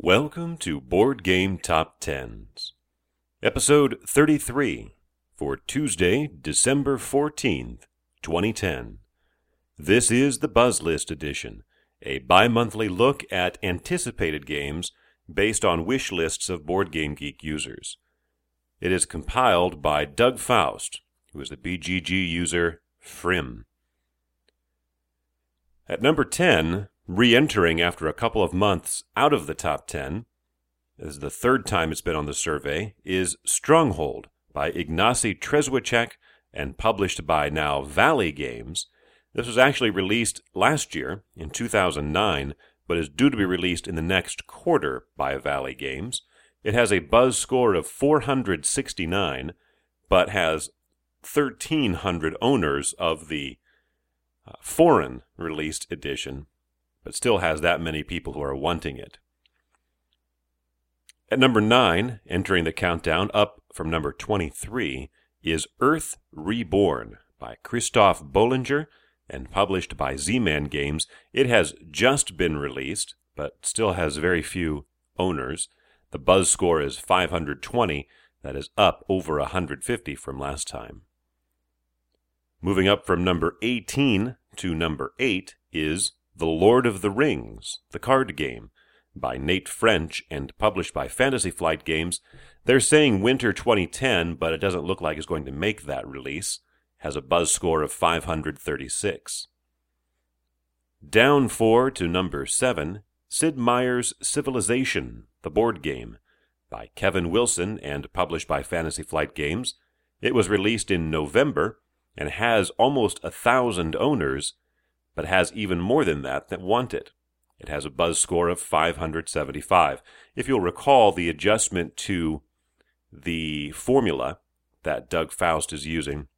Welcome to Board Game Top Tens, episode 33 for Tuesday, December 14th, 2010. This is the Buzz List edition, a bi monthly look at anticipated games based on wish lists of Board Game Geek users. It is compiled by Doug Faust, who is the BGG user Frim. At number 10, re entering after a couple of months out of the top 10, this is the third time it's been on the survey, is Stronghold by Ignacy Trzewiczek and published by now Valley Games. This was actually released last year in 2009, but is due to be released in the next quarter by Valley Games. It has a buzz score of 469, but has 1,300 owners of the uh, foreign released edition, but still has that many people who are wanting it. At number 9, entering the countdown up from number 23, is Earth Reborn by Christophe Boelinger and published by Z Man Games. It has just been released, but still has very few owners. The buzz score is 520, that is up over 150 from last time. Moving up from number 18 to number 8 is The Lord of the Rings, the card game, by Nate French and published by Fantasy Flight Games. They're saying winter 2010, but it doesn't look like it's going to make that release. Has a buzz score of 536. Down 4 to number 7, Sid Meier's Civilization, the board game, by Kevin Wilson and published by Fantasy Flight Games. It was released in November and has almost a thousand owners, but has even more than that that want it. It has a buzz score of 575. If you'll recall, the adjustment to the formula that Doug Faust is using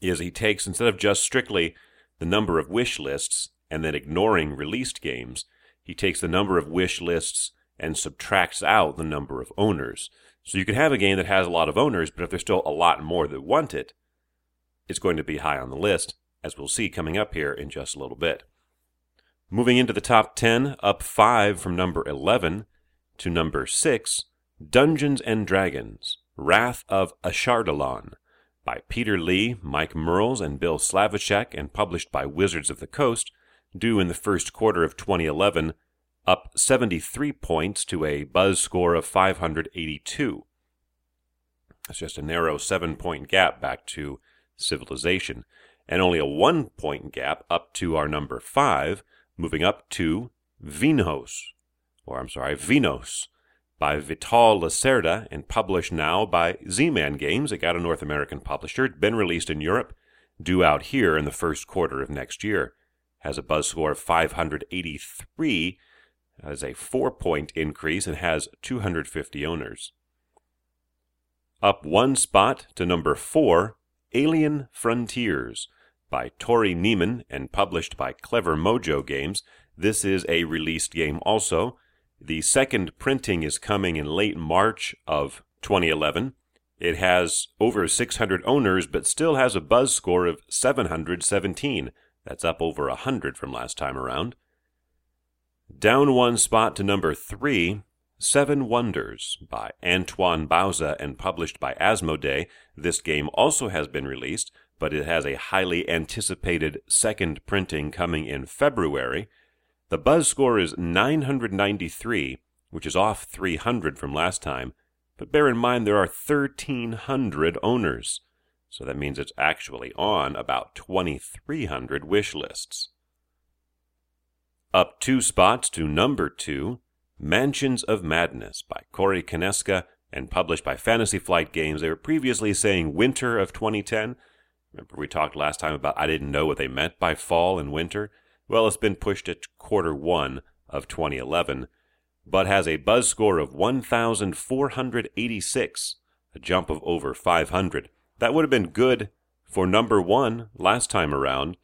is he takes, instead of just strictly the number of wish lists and then ignoring released games, he takes the number of wish lists and subtracts out the number of owners. So you could have a game that has a lot of owners, but if there's still a lot more that want it, it, is going to be high on the list, as we'll see coming up here in just a little bit. Moving into the top 10, up 5 from number 11 to number 6, Dungeons and Dragons Wrath of Ashardalon by Peter Lee, Mike Mearls, and Bill Slavicsek, and published by Wizards of the Coast, due in the first quarter of 2011, up 73 points to a buzz score of 582. That's just a narrow seven point gap back to civilization, and only a one point gap up to our number five, moving up to Vinhos, or I'm sorry, Vinos, by Vital Lacerda and published now by Z Man Games. It got a North American publisher. It's been released in Europe, due out here in the first quarter of next year. Has a buzz score of 583, has a four point increase, and has 250 owners. Up one spot to number four, Alien Frontiers by Tory Niemann and published by Clever Mojo Games. This is a released game also. The second printing is coming in late March of 2011. It has over 600 owners, but still has a buzz score of 717. That's up over 100 from last time around. Down one spot to number three, Seven Wonders by Antoine Bauza and published by Asmodee. This game also has been released, but it has a highly anticipated second printing coming in February. The buzz score is 993, which is off 300 from last time, but bear in mind there are 1,300 owners, so that means it's actually on about 2,300 wish lists. Up two spots to number two, Mansions of Madness by Corey Konieczka and published by Fantasy Flight Games. They were previously saying winter of 2010. Remember, we talked last time about I didn't know what they meant by fall and winter? Well, it's been pushed to quarter one of 2011, but has a buzz score of 1,486, a jump of over 500. That would have been good for number one last time around,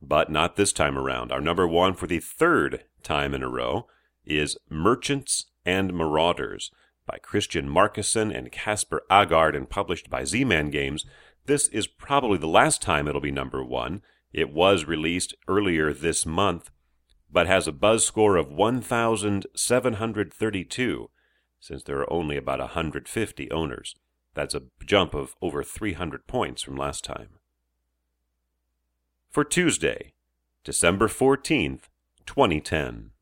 but not this time around. Our number one for the third time in a row is Merchants and Marauders by Christian Marcussen and Kasper Aagaard and published by Z-Man Games. This is probably the last time it'll be number one. It was released earlier this month but has a buzz score of 1,732 since there are only about 150 owners. That's a jump of over 300 points from last time. For Tuesday, December 14th, 2010.